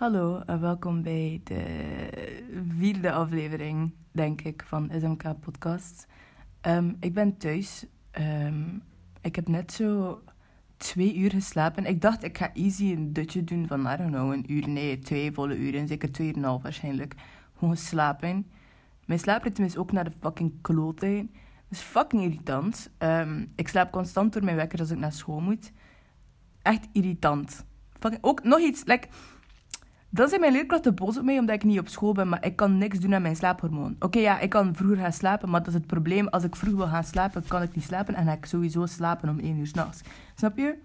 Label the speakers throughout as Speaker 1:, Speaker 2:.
Speaker 1: Hallo en welkom bij de vierde aflevering, denk ik, van SMK Podcast. Ehm, ik ben thuis. Ehm, ik heb net zo twee uur geslapen. Ik dacht, ik ga easy een dutje doen van, know, een uur. Nee, twee volle uren. Zeker twee en half waarschijnlijk. Gewoon slapen. Mijn slaapritme is ook naar de fucking klote. Dat is fucking irritant. Ehm, ik slaap constant door mijn wekker als ik naar school moet. Echt irritant. Fucking, ook nog iets, like... Dan zijn mijn leerkrachten boos op mij omdat ik niet op school ben, maar ik kan niks doen aan mijn slaaphormoon. Oké, ja, ik kan vroeger gaan slapen, maar dat is het probleem. Als ik vroeg wil gaan slapen, kan ik niet slapen en ga ik sowieso slapen om 1 uur s'nachts. Snap je?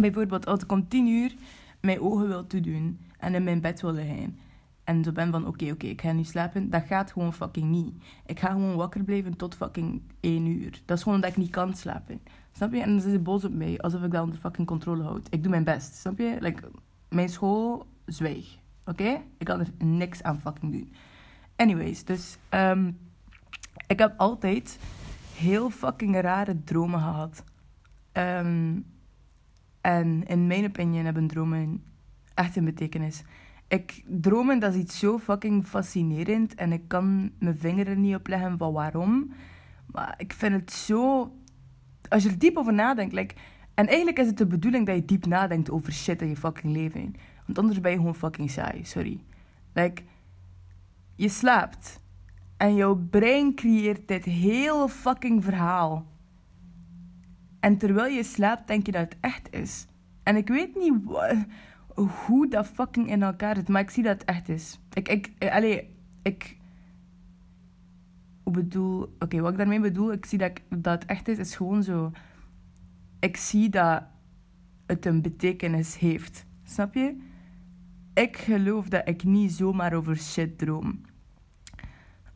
Speaker 1: Bijvoorbeeld, als ik om 10 uur mijn ogen wil toedoen en in mijn bed wil liggen. En zo ben van, oké, oké, ik ga nu slapen. Dat gaat gewoon fucking niet. Ik ga gewoon wakker blijven tot fucking 1 uur. Dat is gewoon omdat ik niet kan slapen. Snap je? En dan zijn ze boos op mij, alsof ik dat onder fucking controle houd. Ik doe mijn best, snap je? Like, mijn school zwijg. Oké? Ik kan er niks aan fucking doen. Anyways, dus um, ik heb altijd heel fucking rare dromen gehad. Um, en in mijn opinion hebben dromen echt een betekenis. Ik, dromen, dat is iets zo fucking fascinerend. En ik kan mijn vinger er niet op leggen van waarom. Maar ik vind het zo... Als je er diep over nadenkt... Like, en eigenlijk is het de bedoeling dat je diep nadenkt over shit in je fucking leven. Want anders ben je gewoon fucking saai, sorry. Like, je slaapt. En jouw brein creëert dit heel fucking verhaal. En terwijl je slaapt, denk je dat het echt is. En ik weet niet hoe dat fucking in elkaar zit, maar ik zie dat het echt is. Ik, ik, allee, ik. Bedoel. Oké, wat ik daarmee bedoel, ik zie dat, dat het echt is, is gewoon zo. Ik zie dat het een betekenis heeft. Snap je? Ik geloof dat ik niet zomaar over shit droom.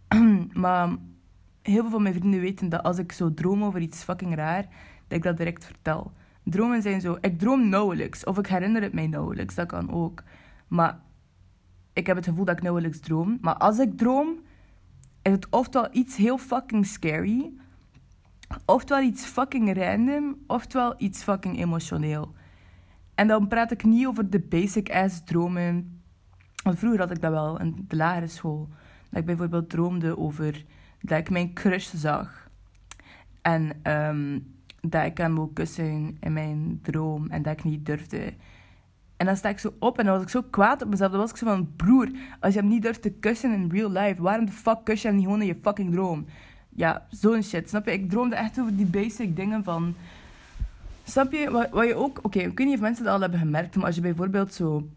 Speaker 1: maar heel veel van mijn vrienden weten dat als ik zo droom over iets fucking raar, dat ik dat direct vertel. Dromen zijn zo, ik droom nauwelijks, of ik herinner het mij nauwelijks, dat kan ook. Maar ik heb het gevoel dat ik nauwelijks droom. Maar als ik droom, is het oftewel iets heel fucking scary, oftewel iets fucking random, oftewel iets fucking emotioneel. En dan praat ik niet over de basic ass dromen. Want vroeger had ik dat wel in de lagere school. Dat ik bijvoorbeeld droomde over dat ik mijn crush zag. En um, dat ik hem wou kussen in mijn droom en dat ik niet durfde. En dan sta ik zo op en dan was ik zo kwaad op mezelf. Dan was ik zo van, broer, als je hem niet durft te kussen in real life, waarom de fuck kus je hem niet gewoon in je fucking droom? Ja, zo'n shit, snap je? Ik droomde echt over die basic dingen van Snap je? Wat, wat je ook... Oké, ik weet niet of mensen dat al hebben gemerkt, maar als je bijvoorbeeld zo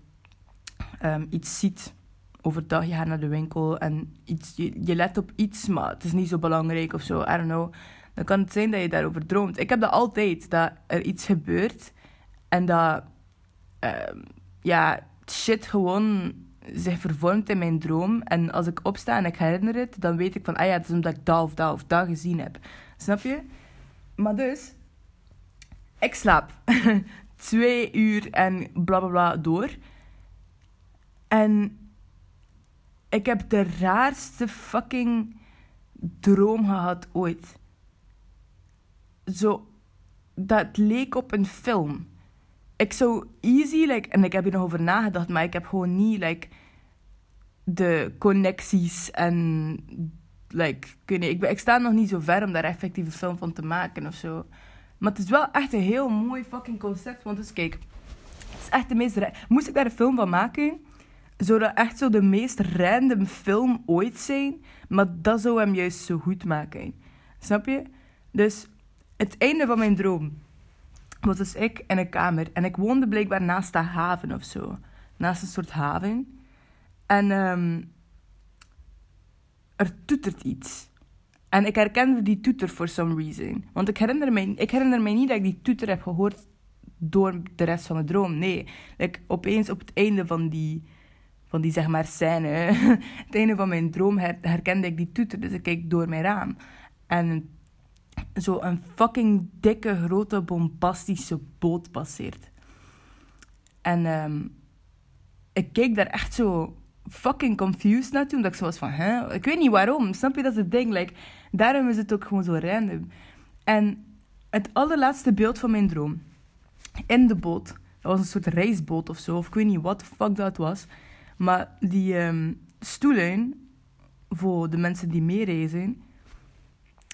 Speaker 1: um, iets ziet overdag, je gaat naar de winkel en iets, je, je let op iets, maar het is niet zo belangrijk of zo, I don't know. Dan kan het zijn dat je daarover droomt. Ik heb dat altijd, dat er iets gebeurt en dat um, ja, shit gewoon zich vervormt in mijn droom. En als ik opsta en ik herinner het, dan weet ik van, ah ja, het is omdat ik dat of dat of dat gezien heb. Snap je? Maar dus, ik slaap twee uur en bla bla bla door. En ik heb de raarste fucking droom gehad ooit. Zo, dat leek op een film. Ik zou easy, like, en ik heb er nog over nagedacht, maar ik heb gewoon niet, like, de connecties en, like, ik, ik, ik sta nog niet zo ver om daar effectief een film van te maken of zo. Maar het is wel echt een heel mooi fucking concept. Want dus kijk, het is echt de meest... Moest ik daar een film van maken, zou dat echt zo de meest random film ooit zijn. Maar dat zou hem juist zo goed maken. Snap je? Dus het einde van mijn droom was dus ik in een kamer. En ik woonde blijkbaar naast de haven of zo. Naast een soort haven. En um, er toetert iets. En ik herkende die toeter for some reason. Want ik herinner, me, ik herinner me niet dat ik die toeter heb gehoord door de rest van mijn droom. Nee, like, opeens op het einde van die, van die zeg maar scène, het einde van mijn droom herkende ik die toeter. Dus ik keek door mijn raam. En zo een fucking dikke, grote, bombastische boot passeert. En um, ik keek daar echt zo fucking confused naartoe. Omdat ik zo was van, hè? Ik weet niet waarom. Snap je? Dat is het ding. Like, daarom is het ook gewoon zo random. En het allerlaatste beeld van mijn droom. In de boot Dat was een soort reisboot of zo. Of ik weet niet wat de fuck dat was. Maar die ehm, stoelen voor de mensen die meereizen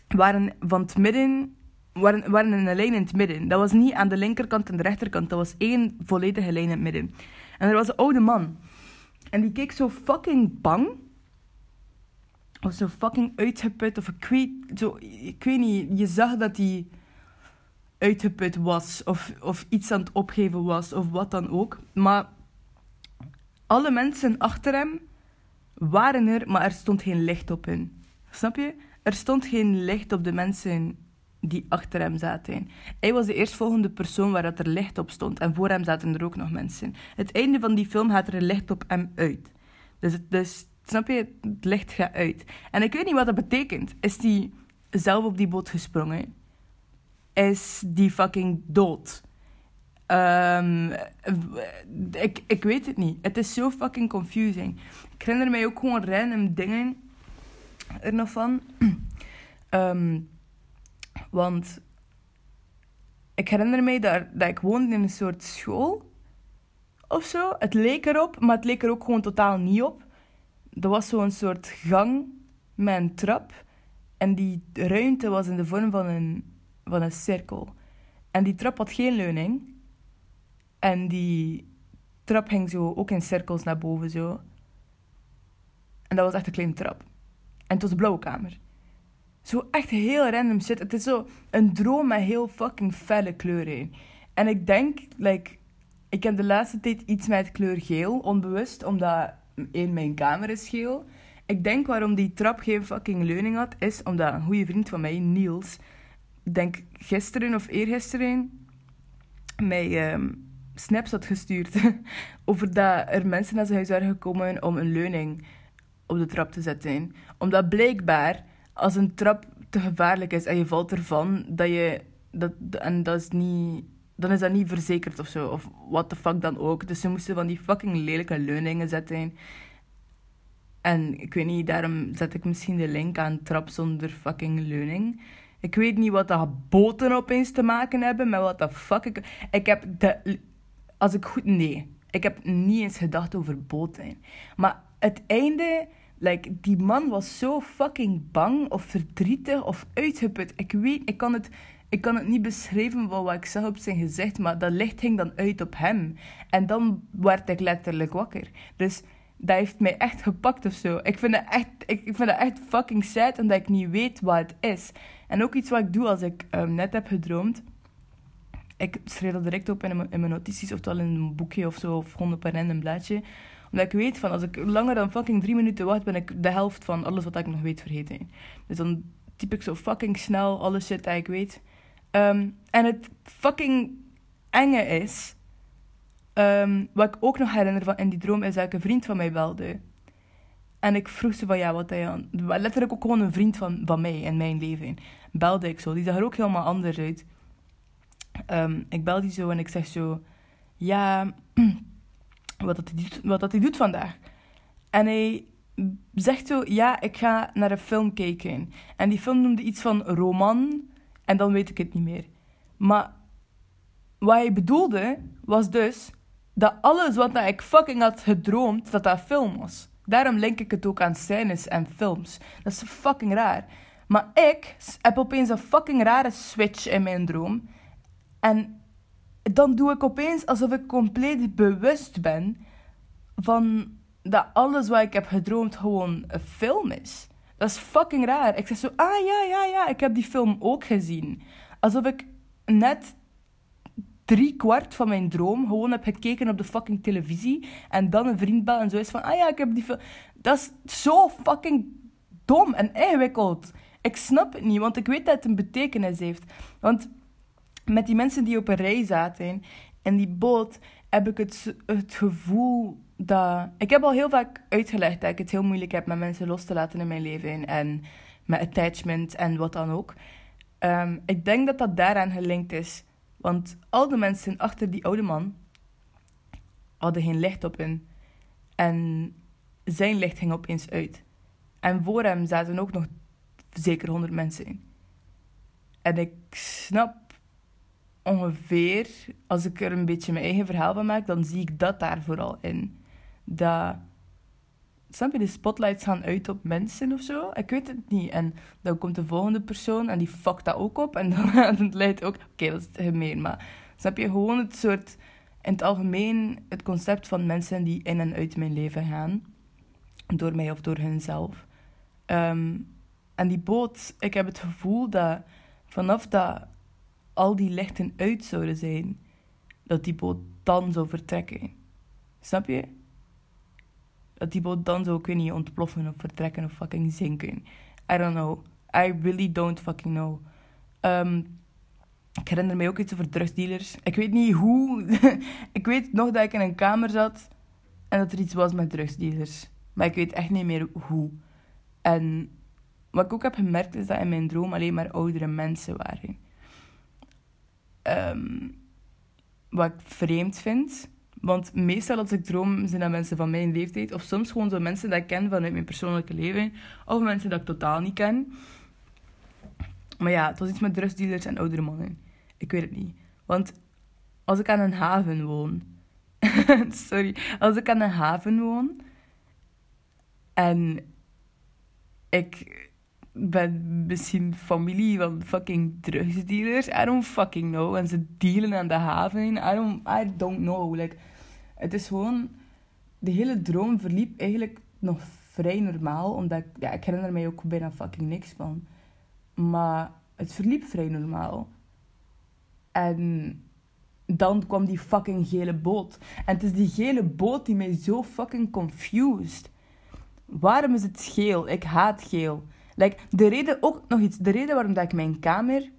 Speaker 1: waren van het midden waren, waren een lijn in het midden. Dat was niet aan de linkerkant en de rechterkant. Dat was één volledige lijn in het midden. En er was een oude man. En die keek zo fucking bang. Of zo fucking uitgeput. Of ik weet, zo, ik weet niet. Je zag dat hij uitgeput was. Of, of iets aan het opgeven was. Of wat dan ook. Maar alle mensen achter hem waren er, maar er stond geen licht op hun. Snap je? Er stond geen licht op de mensen die achter hem zaten. Hij was de eerstvolgende persoon waar dat er licht op stond. En voor hem zaten er ook nog mensen. Het einde van die film gaat er licht op hem uit. Dus, dus snap je? Het licht gaat uit. En ik weet niet wat dat betekent. Is die zelf op die boot gesprongen? Is die fucking dood? Um, ik, ik weet het niet. Het is zo fucking confusing. Ik herinner mij ook gewoon random dingen er nog van. um, want ik herinner mij dat, dat ik woonde in een soort school of zo. Het leek erop, maar het leek er ook gewoon totaal niet op. Er was zo'n soort gang met een trap. En die ruimte was in de vorm van een, van een cirkel. En die trap had geen leuning. En die trap ging zo ook in cirkels naar boven zo. En dat was echt een kleine trap. En het was een blauwe kamer. Zo echt heel random shit. Het is zo een droom met heel fucking felle kleuren. En ik denk, like, ik heb de laatste tijd iets met kleur geel, onbewust, omdat in mijn kamer is geel. Ik denk waarom die trap geen fucking leuning had, is omdat een goede vriend van mij, Niels, denk gisteren of eergisteren, mij um, snaps had gestuurd over dat er mensen naar zijn huis waren gekomen om een leuning op de trap te zetten. Omdat blijkbaar als een trap te gevaarlijk is en je valt ervan, dat je. Dat, en dat is niet. Dan is dat niet verzekerd of zo. Of wat de fuck dan ook. Dus ze moesten van die fucking lelijke leuningen zetten. En ik weet niet, daarom zet ik misschien de link aan trap zonder fucking leuning. Ik weet niet wat dat boten opeens te maken hebben met wat de fuck ik. Ik heb de. Als ik goed. Nee. Ik heb niet eens gedacht over boten. Maar het einde Like, die man was zo fucking bang of verdrietig of uitgeput. Ik weet, ik kan het, ik kan het niet beschrijven van wat ik zag op zijn gezicht, maar dat licht ging dan uit op hem. En dan werd ik letterlijk wakker. Dus dat heeft mij echt gepakt of zo. Ik vind het echt, ik, vind het echt fucking sad omdat ik niet weet wat het is. En ook iets wat ik doe als ik um, net heb gedroomd. Ik schrijf dat direct op in mijn, in mijn notities, oftewel in een boekje of zo, of gewoon op een random blaadje omdat ik weet van als ik langer dan fucking drie minuten wacht, ben ik de helft van alles wat ik nog weet vergeten. Dus dan typ ik zo fucking snel alle shit dat ik weet. Ehm, en het fucking enge is, um, wat ik ook nog herinner van in die droom, is dat ik een vriend van mij belde. En ik vroeg ze van ja, wat hij aan. Letterlijk ook gewoon een vriend van, van mij in mijn leven. Belde ik zo. Die zag er ook helemaal anders uit. Um, ik bel die zo en ik zeg zo. Ja, wat, dat hij, doet, wat dat hij doet vandaag. En hij zegt zo, ja, ik ga naar een film kijken. En die film noemde iets van roman. En dan weet ik het niet meer. Maar wat hij bedoelde, was dus dat alles wat ik fucking had gedroomd, dat dat film was. Daarom link ik het ook aan scènes en films. Dat is fucking raar. Maar ik heb opeens een fucking rare switch in mijn droom. En dan doe ik opeens alsof ik compleet bewust ben van dat alles wat ik heb gedroomd gewoon een film is. Dat is fucking raar. Ik zeg zo, ah ja, ja, ja, ik heb die film ook gezien. Alsof ik net drie kwart van mijn droom gewoon heb gekeken op de fucking televisie en dan een vriend bel en zo is van, ah ja, ik heb die film... Dat is zo fucking dom en ingewikkeld. Ik snap het niet, want ik weet dat het een betekenis heeft. Want met die mensen die op een rij zaten en die boot, heb ik het, het gevoel dat. Ik heb al heel vaak uitgelegd dat ik het heel moeilijk heb met mensen los te laten in mijn leven en met attachment en wat dan ook. Um, ik denk dat dat daaraan gelinkt is. Want al de mensen achter die oude man hadden geen licht op hun. En zijn licht ging opeens uit. En voor hem zaten ook nog zeker honderd mensen in. En ik snap ongeveer, als ik er een beetje mijn eigen verhaal van maak, dan zie ik dat daar vooral in. Dat, snap je, de spotlights gaan uit op mensen of zo. Ik weet het niet. En dan komt de volgende persoon en die fuckt dat ook op. En dan het leidt ook, oké, dat is gemeen, maar snap je, gewoon het soort, in het algemeen, het concept van mensen die in en uit mijn leven gaan. Door mij of door hunzelf. Um, en die boot, ik heb het gevoel dat vanaf dat al die lichten uit zouden zijn, dat die boot dan zou vertrekken. Snap je? Dat die boot dan zou, niet, ontploffen of vertrekken of fucking zinken. I don't know. I really don't fucking know. Um, ik herinner me ook iets over drugsdealers. Ik weet niet hoe. ik weet nog dat ik in een kamer zat en dat er iets was met drugsdealers. Maar ik weet echt niet meer hoe. En wat ik ook heb gemerkt is dat in mijn droom alleen maar oudere mensen waren. Um, wat ik vreemd vind. Want meestal als ik droom, zijn dat mensen van mijn leeftijd. Of soms gewoon zo mensen dat ik ken vanuit mijn persoonlijke leven. Of mensen dat ik totaal niet ken. Maar ja, het was iets met drugsdealers en oudere mannen. Ik weet het niet. Want als ik aan een haven woon... Sorry. Als ik aan een haven woon... En ik ben misschien familie van fucking drugsdealers. I don't fucking know. En ze dealen aan de haven. I don't, I don't know. Like, het is gewoon... De hele droom verliep eigenlijk nog vrij normaal. Omdat. Ja, ik herinner mij ook bijna fucking niks van. Maar het verliep vrij normaal. En dan kwam die fucking gele boot. En het is die gele boot die mij zo fucking confused. Waarom is het geel? Ik haat geel. Like, de reden, ook nog iets, de reden waarom dat ik mijn kamer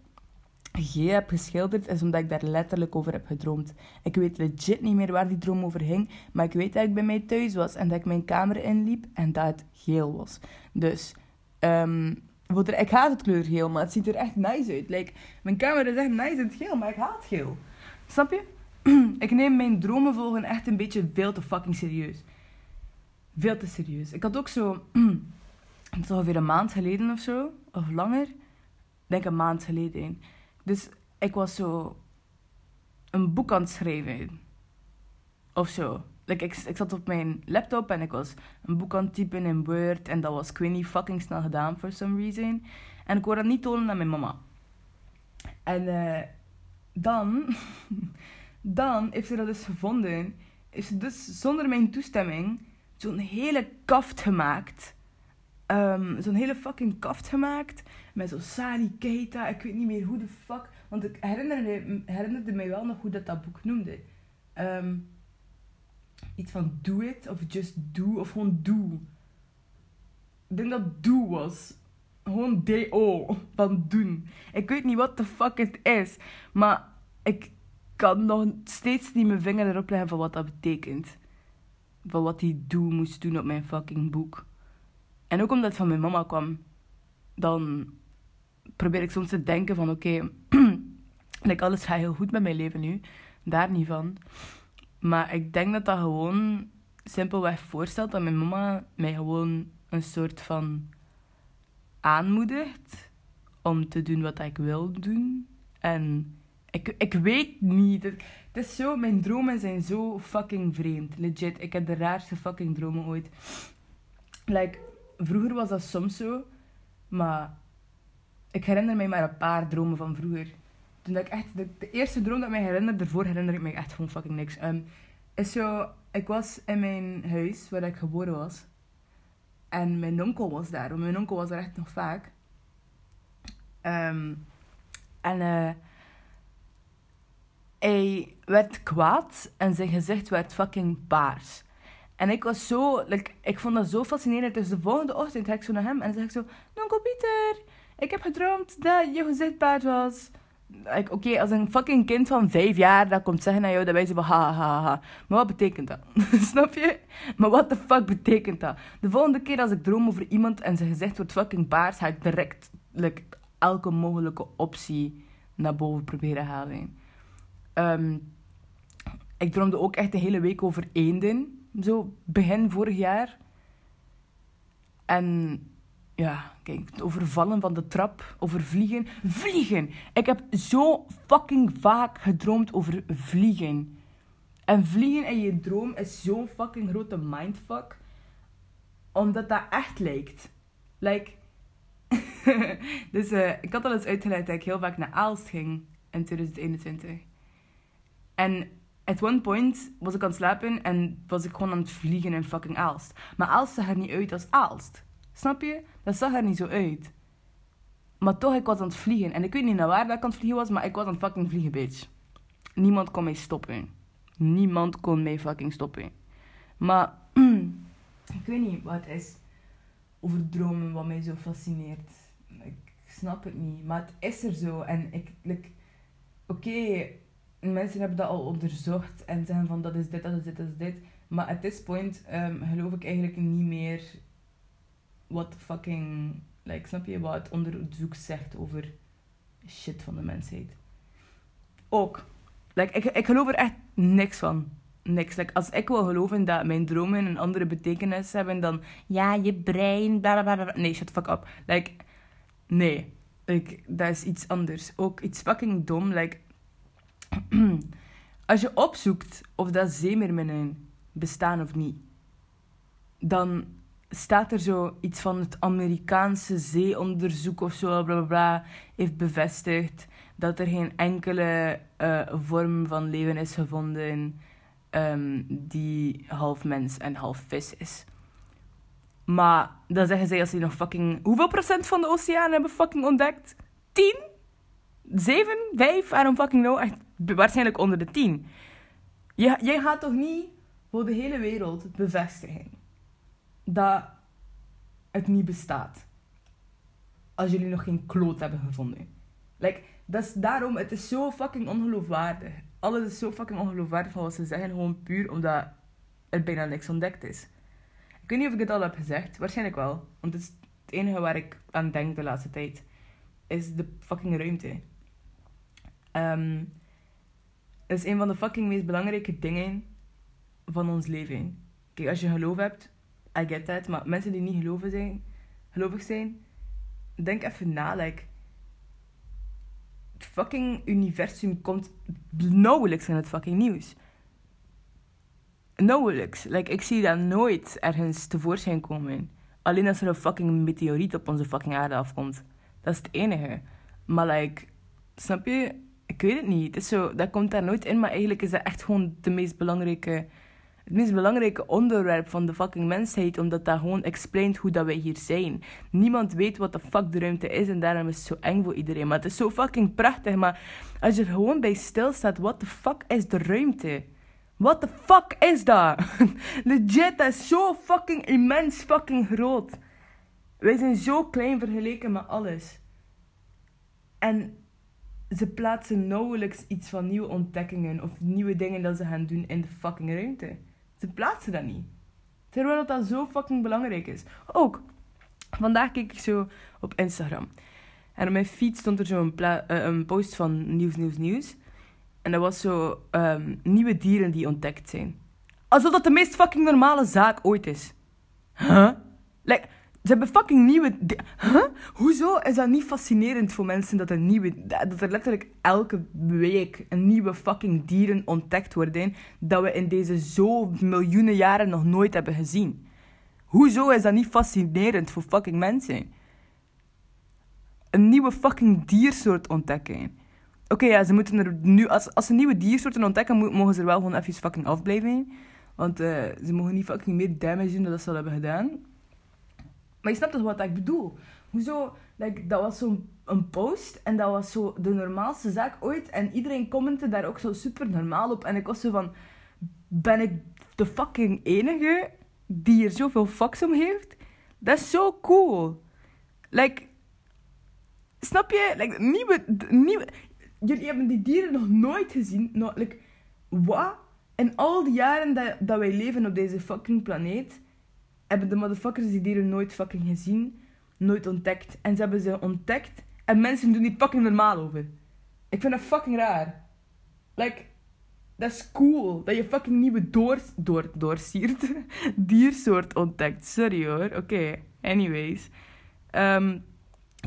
Speaker 1: geel heb geschilderd, is omdat ik daar letterlijk over heb gedroomd. Ik weet legit niet meer waar die droom over ging, maar ik weet dat ik bij mij thuis was en dat ik mijn kamer inliep en dat het geel was. Dus, um, ik haat het kleur geel, maar het ziet er echt nice uit. Like, mijn kamer is echt nice in het geel, maar ik haat geel. Snap je? ik neem mijn dromen volgen echt een beetje veel te fucking serieus. Veel te serieus. Ik had ook zo het is ongeveer een maand geleden of zo, of langer. Ik denk een maand geleden. Dus ik was zo een boek aan het schrijven. Of zo. Ik, ik zat op mijn laptop en ik was een boek aan het typen in Word. En dat was, ik fucking snel gedaan for some reason. En ik wou dat niet tonen aan mijn mama. En uh, dan, dan heeft ze dat dus gevonden. Is ze dus zonder mijn toestemming zo'n hele kaft gemaakt um, zo'n hele fucking kaft gemaakt. Met zo'n Sari Keita. Ik weet niet meer hoe de fuck. Want ik herinnerde, herinnerde mij wel nog hoe dat, dat boek noemde. Um, iets van do it of just do of gewoon do. Ik denk dat do was. Gewoon D-O van doen. Ik weet niet wat de fuck het is. Maar ik kan nog steeds niet mijn vinger erop leggen van wat dat betekent. Van wat die do moest doen op mijn fucking boek. En ook omdat het van mijn mama kwam, dan probeer ik soms te denken van oké, okay, alles gaat heel goed met mijn leven nu. Daar niet van. Maar ik denk dat dat gewoon simpelweg voorstelt dat mijn mama mij gewoon een soort van aanmoedigt om te doen wat ik wil doen. En ik, ik weet niet. Het, is zo, mijn dromen zijn zo fucking vreemd. Legit, ik heb de raarste fucking dromen ooit. Like, vroeger was dat soms zo, maar ik herinner mij maar een paar dromen van vroeger. Toen ik echt, de, eerste droom dat mij herinner, daarvoor herinner ik me echt gewoon fucking niks. Um, is zo, ik was in mijn huis waar ik geboren was. En mijn onkel was daar, want mijn onkel was er echt nog vaak. Um, en uh, hij werd kwaad en zijn gezicht werd fucking paars. En ik was zo, ik vond dat zo fascinerend. Dus de volgende ochtend ga ik zo naar hem en zeg ik zo: Onkel Pieter, ik heb gedroomd dat je gezicht was. Oké, als een fucking kind van vijf jaar dat komt zeggen naar jou, dan wij zeggen van ha, ha, ha. Maar wat betekent dat? Snap je? Maar wat de fuck betekent dat? De volgende keer als ik droom over iemand en zijn gezicht wordt fucking paars, ga ik direct elke mogelijke optie naar boven proberen halen. Um, ik droomde ook echt de hele week over eenden zo begin vorig jaar. En ja, kijk, het overvallen van de trap, over vliegen. Vliegen! Ik heb zo fucking vaak gedroomd over vliegen. En vliegen in je droom is zo'n fucking grote mindfuck. Omdat dat echt lijkt. Like... dus uh, ik had al eens uitgelegd dat ik heel vaak naar Aalst ging in 2021. En at one point was ik aan het slapen en was ik gewoon aan het vliegen in fucking Aalst. Maar Aalst zag er niet uit als Aalst. Snap je? Dat zag er niet zo uit. Maar toch, ik was aan het vliegen. En ik weet niet naar waar dat ik aan het vliegen was, maar ik was aan het fucking vliegen, bitch. Niemand kon mij stoppen. Niemand kon mij fucking stoppen. Maar, ik weet niet wat het is over dromen wat mij zo fascineert. Ik snap het niet, maar het is er zo. En ik, oké, mensen hebben dat al onderzocht en zeggen van dat is dit, dat is dit, dat is dit. Maar at this point um, geloof ik eigenlijk niet meer wat fucking, like, snap je, wat onderzoek zegt over shit van de mensheid. Ook, like, ik, ik geloof er echt niks van. Niks. Als ik wil geloven dat mijn dromen een andere betekenis hebben dan, ja, je brein, bla bla bla. Nee, shut the fuck up. Like, nee. Dat is iets anders. Ook iets fucking dom. Like, als je opzoekt of dat zeemeerminnen bestaan of niet, dan staat er zo iets van het Amerikaanse zeeonderzoek of zo, bla bla bla, heeft bevestigd dat er geen enkele uh, vorm van leven is gevonden um, die half mens en half vis is. Maar dan zeggen zij als ze nog fucking. Hoeveel procent van de oceaan hebben fucking ontdekt? 10? 7? 5? I don't fucking know. Echt waarschijnlijk onder de 10. Je, jij gaat toch niet voor de hele wereld bevestigen dat het niet bestaat. Als jullie nog geen kloot hebben gevonden. Like, dat is daarom, het is zo fucking ongeloofwaardig. Alles is zo fucking ongeloofwaardig van wat ze zeggen, gewoon puur omdat er bijna niks ontdekt is. Ik weet niet of ik het al heb gezegd, waarschijnlijk wel. Want het is het enige waar ik aan denk de laatste tijd. Is de fucking ruimte. Um, is een van de fucking meest belangrijke dingen van ons leven. Kijk, als je geloof hebt, I get that. Maar mensen die niet geloven zijn, gelovig zijn, denk even na. Like, het fucking universum komt nauwelijks in het fucking nieuws. Nauwelijks. Like, ik zie dat nooit ergens tevoorschijn komen. Alleen als er een fucking meteoriet op onze fucking aarde afkomt. Dat is het enige. Maar like, snap je? Ik weet het niet. Het is zo, dat komt daar nooit in, maar eigenlijk is dat echt gewoon de meest belangrijke het meest belangrijke onderwerp van de fucking mensheid, omdat dat gewoon explaint hoe dat wij hier zijn. Niemand weet wat de fuck de ruimte is en daarom is het zo eng voor iedereen. Maar het is zo fucking prachtig, maar als je er gewoon bij stilstaat, what the fuck is de ruimte? What the fuck is dat? Legit, dat is zo fucking immens fucking groot. Wij zijn zo klein vergeleken met alles. En ze plaatsen nauwelijks iets van nieuwe ontdekkingen of nieuwe dingen dat ze gaan doen in de fucking ruimte. Ze plaatsen dat niet. Terwijl dat zo fucking belangrijk is. Ook, vandaag keek ik zo op Instagram. En op mijn feed stond er zo een, uh, een post van nieuws, nieuws, nieuws. En dat was zo um, nieuwe dieren die ontdekt zijn. Alsof dat de meest fucking normale zaak ooit is. Huh? Like, ze hebben fucking nieuwe... Huh? Hoezo is dat niet fascinerend voor mensen dat er, nieuwe, dat er letterlijk elke week een nieuwe fucking dieren ontdekt worden dat we in deze zo miljoenen jaren nog nooit hebben gezien? Hoezo is dat niet fascinerend voor fucking mensen? Een nieuwe fucking diersoort ontdekken. Oké, ja, ze moeten er nu... Als, als ze nieuwe diersoorten ontdekken, mogen ze er wel gewoon even fucking afblijven. Want uh, ze mogen niet fucking meer damage doen dan dat ze al hebben gedaan. Maar je snapt toch wat ik bedoel? Hoezo, like, dat was zo'n een post en dat was zo de normaalste zaak ooit. En iedereen commentte daar ook zo super normaal op. En ik was zo van, ben ik de fucking enige die hier zoveel fucks om heeft? Dat is zo cool. Like, snap je? Like, nieuwe, nieuwe, jullie hebben die dieren nog nooit gezien. No, like, wat? En al die jaren dat, dat wij leven op deze fucking planeet hebben de motherfuckers die dieren nooit fucking gezien, nooit ontdekt. En ze hebben ze ontdekt en mensen doen die fucking normaal over. Ik vind dat fucking raar. Like, dat is cool. Dat je fucking nieuwe door, door, doorsiert diersoort ontdekt. Sorry hoor. Oké, anyways. Ehm,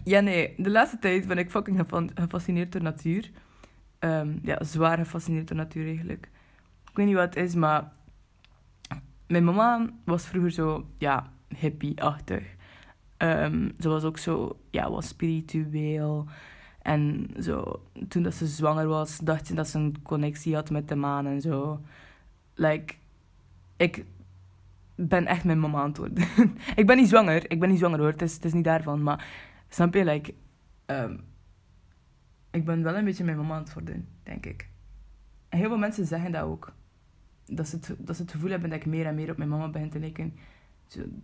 Speaker 1: ja, nee. De laatste tijd ben ik fucking gefascineerd door natuur. Um, ja, zwaar gefascineerd door natuur eigenlijk. Ik weet niet wat het is, maar... Mijn mama was vroeger zo, ja, hippie-achtig. Um, ze was ook zo, ja, was spiritueel. En zo, toen dat ze zwanger was, dacht ze dat ze een connectie had met de maan en zo. Like, ik ben echt mijn mama aan het worden. ik ben niet zwanger, ik ben niet zwanger hoor, het is, het is niet daarvan. Maar snap je, like, um, ik ben wel een beetje mijn mama aan het worden, denk ik. En heel veel mensen zeggen dat ook. Dat ze, het, dat ze het gevoel hebben dat ik meer en meer op mijn mama begin te lijken.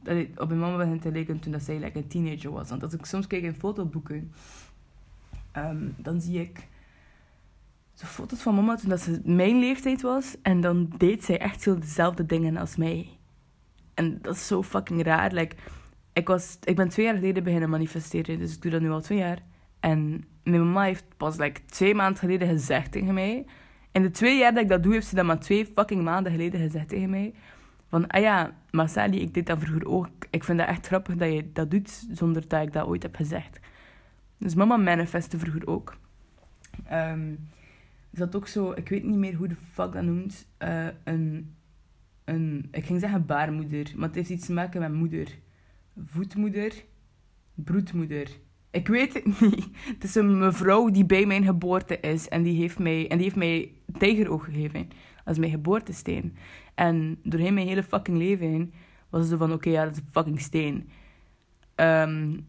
Speaker 1: Dat ik op mijn mama begin te lijken toen dat zij like, een teenager was. Want als ik soms kijk in fotoboeken, um, dan zie ik zo foto's van mama toen dat ze mijn leeftijd was. En dan deed zij echt zo dezelfde dingen als mij. En dat is zo fucking raar. Like, ik, was, ik ben twee jaar geleden beginnen manifesteren, dus ik doe dat nu al twee jaar. En mijn mama heeft pas like, twee maanden geleden gezegd tegen mij. In de twee jaar dat ik dat doe, heeft ze dat maar twee fucking maanden geleden gezegd tegen mij. Van, ah ja, maar Sally, ik deed dat vroeger ook. Ik vind dat echt grappig dat je dat doet, zonder dat ik dat ooit heb gezegd. Dus mama manifestte vroeger ook. Um, is dat ook zo, ik weet niet meer hoe de fuck dat noemt, uh, een, een, ik ging zeggen baarmoeder, maar het heeft iets te maken met moeder. Voetmoeder, broedmoeder. Ik weet het niet. Het is een mevrouw die bij mijn geboorte is en die heeft mij, en die heeft mij tijgeroog gegeven als mijn geboortesteen. En doorheen mijn hele fucking leven was zo van, oké, ja, dat is een fucking steen. Um,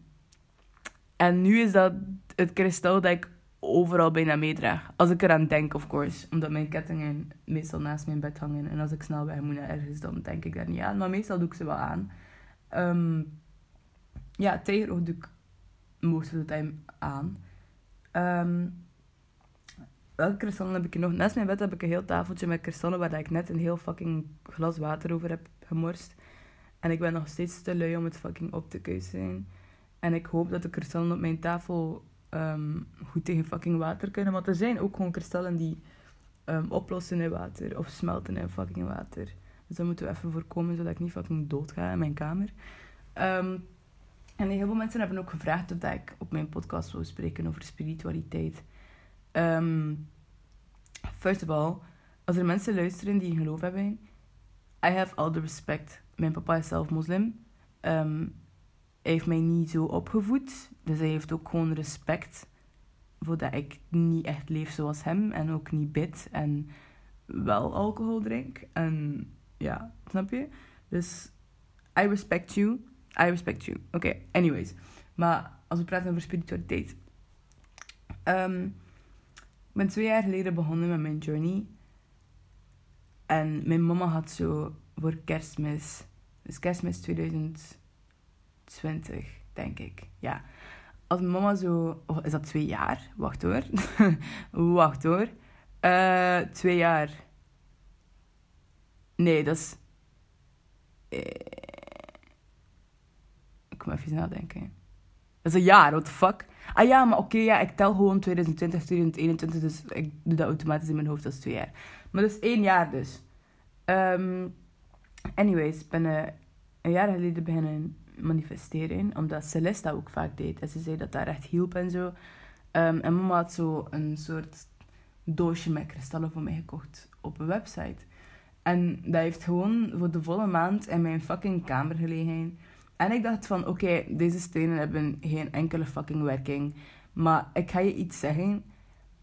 Speaker 1: en nu is dat het kristal dat ik overal bijna meedraag. Als ik eraan denk, of course. Omdat mijn kettingen meestal naast mijn bed hangen. En als ik snel weg moet naar ergens, dan denk ik daar niet aan. Maar meestal doe ik ze wel aan. Um, ja, tijgeroog doe ik most of the time aan. Um, welke kristallen heb ik nog? Naast mijn bed heb ik een heel tafeltje met kristallen waar ik net een heel fucking glas water over heb gemorst. En ik ben nog steeds te lui om het fucking op te kuisen. En ik hoop dat de kristallen op mijn tafel um, goed tegen fucking water kunnen. Want er zijn ook gewoon kristallen die um, oplossen in water of smelten in fucking water. Dus dat moeten we even voorkomen zodat ik niet fucking dood ga in mijn kamer. Um, en heel veel mensen hebben ook gevraagd of ik op mijn podcast wil spreken over spiritualiteit. first of all, als er mensen luisteren die een geloof hebben, I have all the respect. Mijn papa is zelf moslim. Um, hij heeft mij niet zo opgevoed. Dus hij heeft ook gewoon respect voor dat ik niet echt leef zoals hem. En ook niet bid en wel alcohol drink. En ja, snap je? Dus I respect you. I respect you. Oké, anyways. Maar als we praten over spiritualiteit. Um, ik ben twee jaar geleden begonnen met mijn journey. En mijn mama had zo voor kerstmis, dus kerstmis 2000 20, denk ik. Ja. Als mijn mama zo... Oh, is dat twee jaar? Wacht hoor. Wacht hoor. Uh, twee jaar. Nee, dat is... Uh, ik moet even nadenken. Dat is een jaar, what the fuck? Ah ja, maar oké, ja, ik tel gewoon 2020, 2021, dus ik doe dat automatisch in mijn hoofd, is twee jaar. Maar dat is één jaar dus. Um, anyways, ik ben uh, een jaar geleden beginnen manifesteren, omdat Celeste dat ook vaak deed. En ze zei dat dat echt hielp en zo. Um, en mama had zo een soort doosje met kristallen voor mij gekocht op een website. En dat heeft gewoon voor de volle maand in mijn fucking kamer gelegen. En ik dacht van, oké, deze stenen hebben geen enkele fucking werking. Maar ik ga je iets zeggen.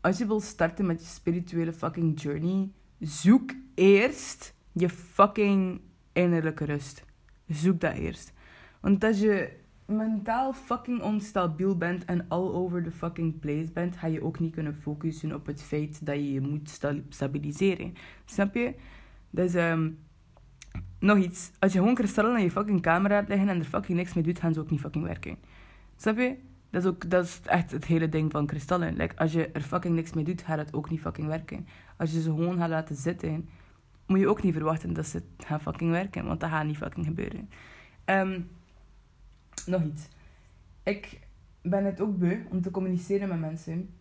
Speaker 1: Als je wil starten met je spirituele fucking journey, zoek eerst je fucking innerlijke rust. Zoek dat eerst. Want als je mentaal fucking onstabiel bent en all over the fucking place bent, ga je ook niet kunnen focussen op het feit dat je je moet stabiliseren. Snap je? Dus um, nog iets. Als je gewoon kristallen in je fucking camera laat liggen en er fucking niks mee doet, gaan ze ook niet fucking werken. Snap je? Dat is, ook, dat is echt het hele ding van kristallen. Als je er fucking niks mee doet, gaat het ook niet fucking werken. Als je ze gewoon gaat laten zitten, moet je ook niet verwachten dat ze gaan fucking werken. Want dat gaat niet fucking gebeuren. Um, nog iets. Ik ben het ook beu om te communiceren met mensen.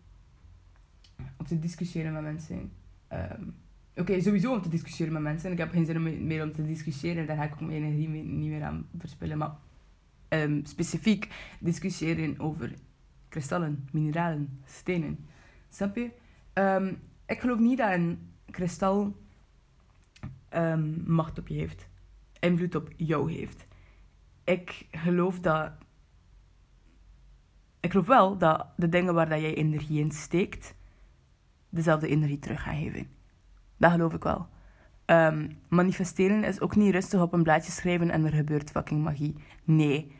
Speaker 1: Om te discussiëren met mensen. Um, Oké, sowieso om te discussiëren met mensen. Ik heb geen zin meer om te discussiëren. Daar ga ik mijn energie niet meer aan verspillen. Maar um, specifiek discussiëren over kristallen, mineralen, stenen. Snap je? Um, ik geloof niet dat een kristal um, macht op je heeft. Invloed op jou heeft. Ik geloof dat... Ik geloof wel dat de dingen waar dat jij energie in steekt, dezelfde energie terug gaan geven. Dat geloof ik wel. Um, manifesteren is ook niet rustig op een blaadje schrijven en er gebeurt fucking magie. Nee.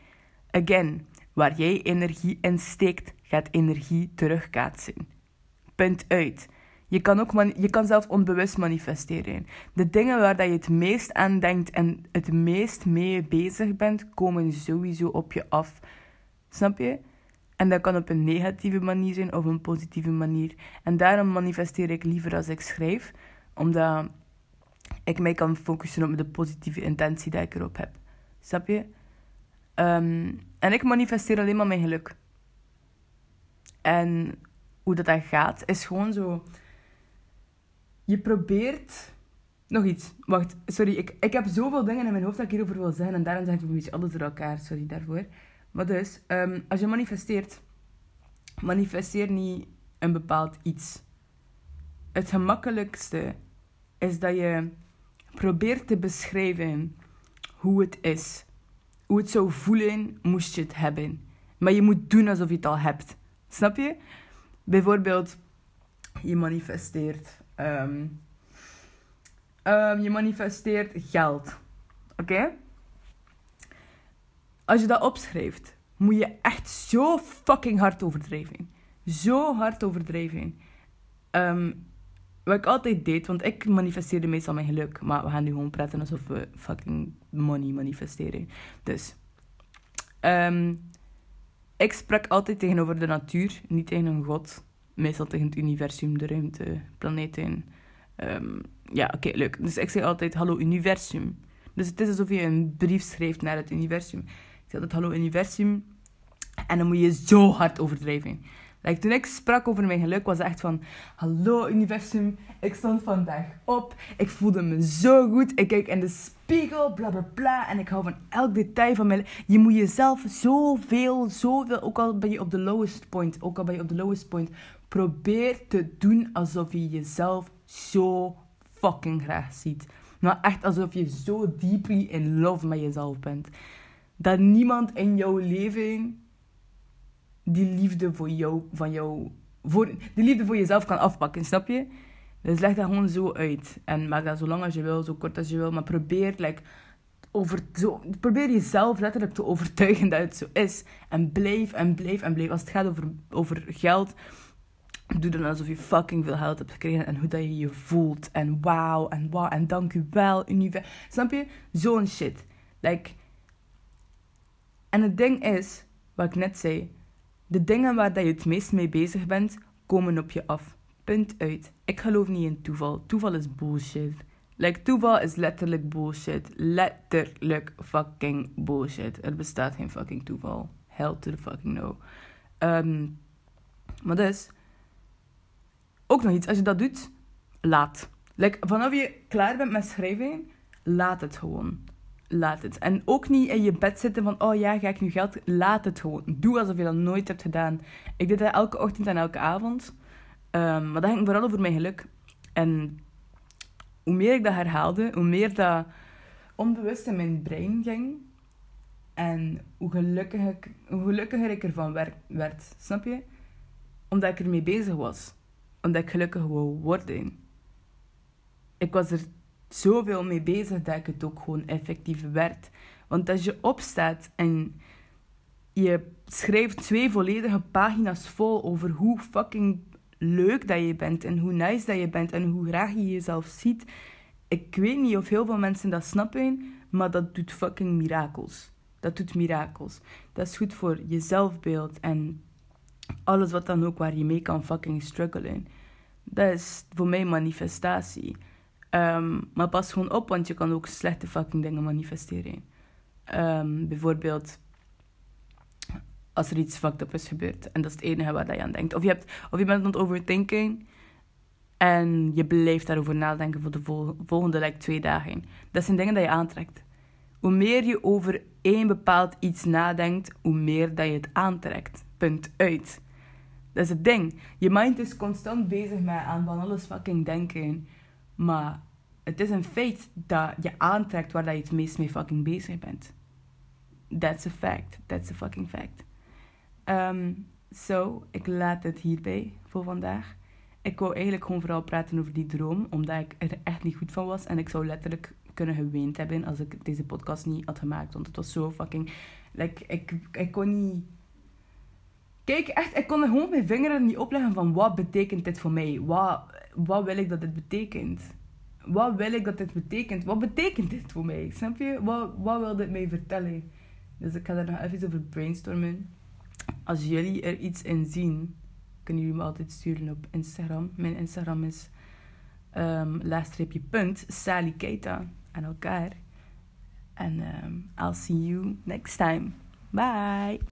Speaker 1: Again, waar jij energie in steekt, gaat energie terugkaatsen. Punt uit. Je kan, ook je kan zelf onbewust manifesteren. De dingen waar dat je het meest aan denkt en het meest mee bezig bent, komen sowieso op je af. Snap je? En dat kan op een negatieve manier zijn of een positieve manier. En daarom manifesteer ik liever als ik schrijf, omdat ik mij kan focussen op de positieve intentie die ik erop heb. Snap je? Um, en ik manifesteer alleen maar mijn geluk. En hoe dat, dat gaat, is gewoon zo. Je probeert. Nog iets. Wacht, sorry. Ik, ik heb zoveel dingen in mijn hoofd dat ik hierover wil zeggen. En daarom zeg ik een beetje alles door elkaar. Sorry daarvoor. Maar dus, um, als je manifesteert, manifesteer niet een bepaald iets. Het gemakkelijkste is dat je probeert te beschrijven hoe het is. Hoe het zou voelen moest je het hebben. Maar je moet doen alsof je het al hebt. Snap je? Bijvoorbeeld, je manifesteert. Um, um, je manifesteert geld. Oké? Als je dat opschrijft, moet je echt zo fucking hard overdrijven. Zo hard overdrijven. Um, wat ik altijd deed, want ik manifesteerde meestal mijn geluk. Maar we gaan nu gewoon praten alsof we fucking money manifesteren. Dus. Um, ik sprak altijd tegenover de natuur, niet tegen een god. Meestal tegen het universum, de ruimte, planeten. Um, ja, oké, leuk. Dus ik zei altijd, hallo universum. Dus het is alsof je een brief schrijft naar het universum. Ik zei altijd, hallo universum. En dan moet je zo hard overdrijven. Like, toen ik sprak over mijn geluk, was het echt van... Hallo universum, ik stond vandaag op. Ik voelde me zo goed. Ik kijk in de spiegel, bla bla bla. En ik hou van elk detail van mijn... Je moet jezelf zoveel, zoveel... Ook al ben je op de lowest point, ook al ben je op de lowest point... Probeer te doen alsof je jezelf zo fucking graag ziet. Maar echt alsof je zo deeply in love met jezelf bent. Dat niemand in jouw leven die liefde voor jou, van jou, voor, die liefde voor jezelf kan afpakken, snap je? Dus leg dat gewoon zo uit. En maak dat zo lang als je wil, zo kort als je wil. Maar probeer, like, over, zo, probeer jezelf letterlijk te overtuigen dat het zo is. En blijf en blijf en blijf. Als het gaat over, over geld, doe dan alsof je fucking veel geld hebt gekregen. En hoe dat je je voelt. En wauw, en wauw, en dank u wel. Snap je? Zo'n shit. Like, en het ding is, wat ik net zei de dingen waar dat je het meest mee bezig bent, komen op je af. Punt uit. Ik geloof niet in toeval. Toeval is bullshit. Like, toeval is letterlijk bullshit. Letterlijk fucking bullshit. Er bestaat geen fucking toeval. Hell to the fucking no. Um, maar dus, ook nog iets. Als je dat doet, laat. Like, vanaf je klaar bent met schrijven, laat het gewoon laat het. En ook niet in je bed zitten van, oh ja, ga ik nu geld... Laat het gewoon. Doe alsof je dat nooit hebt gedaan. Ik deed dat elke ochtend en elke avond. Um, maar dat ging vooral over mijn geluk. En hoe meer ik dat herhaalde, hoe meer dat onbewust in mijn brein ging. En hoe, gelukkig ik, hoe gelukkiger ik ervan werd. Snap je? Omdat ik ermee bezig was. Omdat ik gelukkig wou worden. Ik was er zoveel mee bezig dat ik het ook gewoon effectief werd. Want als je opstaat en je schrijft twee volledige pagina's vol over hoe fucking leuk dat je bent en hoe nice dat je bent en hoe graag je jezelf ziet. Ik weet niet of heel veel mensen dat snappen, maar dat doet fucking mirakels. Dat doet mirakels. Dat is goed voor je zelfbeeld en alles wat dan ook waar je mee kan fucking struggelen. Dat is voor mij manifestatie. Um, maar pas gewoon op, want je kan ook slechte fucking dingen manifesteren. Um, bijvoorbeeld als er iets fucked up is gebeurd. En dat is het enige waar je aan denkt. Of je, hebt, of je bent aan het overdenken en je blijft daarover nadenken voor de volgende like, twee dagen. Dat zijn dingen die je aantrekt. Hoe meer je over één bepaald iets nadenkt, hoe meer dat je het aantrekt. Punt uit. Dat is het ding. Je mind is constant bezig met aan van alles fucking denken. Maar het is een feit dat je aantrekt waar je het meest mee fucking bezig bent. That's a fact. That's a fucking fact. Um, so, ik laat het hierbij voor vandaag. Ik wou eigenlijk gewoon vooral praten over die droom, omdat ik er echt niet goed van was. En ik zou letterlijk kunnen geweend hebben als ik deze podcast niet had gemaakt. Want het was zo fucking... Like, ik, ik kon niet... Kijk, echt, ik kon gewoon mijn vingeren niet opleggen van wat betekent dit voor mij? Wat, wat wil ik dat dit betekent? Wat wil ik dat dit betekent? Wat betekent dit voor mij? Snap je? Wat, wat wil dit mij vertellen? Dus ik ga daar nog even over brainstormen. Als jullie er iets in zien, kunnen jullie me altijd sturen op Instagram. Mijn Instagram is um, punt Sally Keita aan elkaar. En um, I'll see you next time. Bye!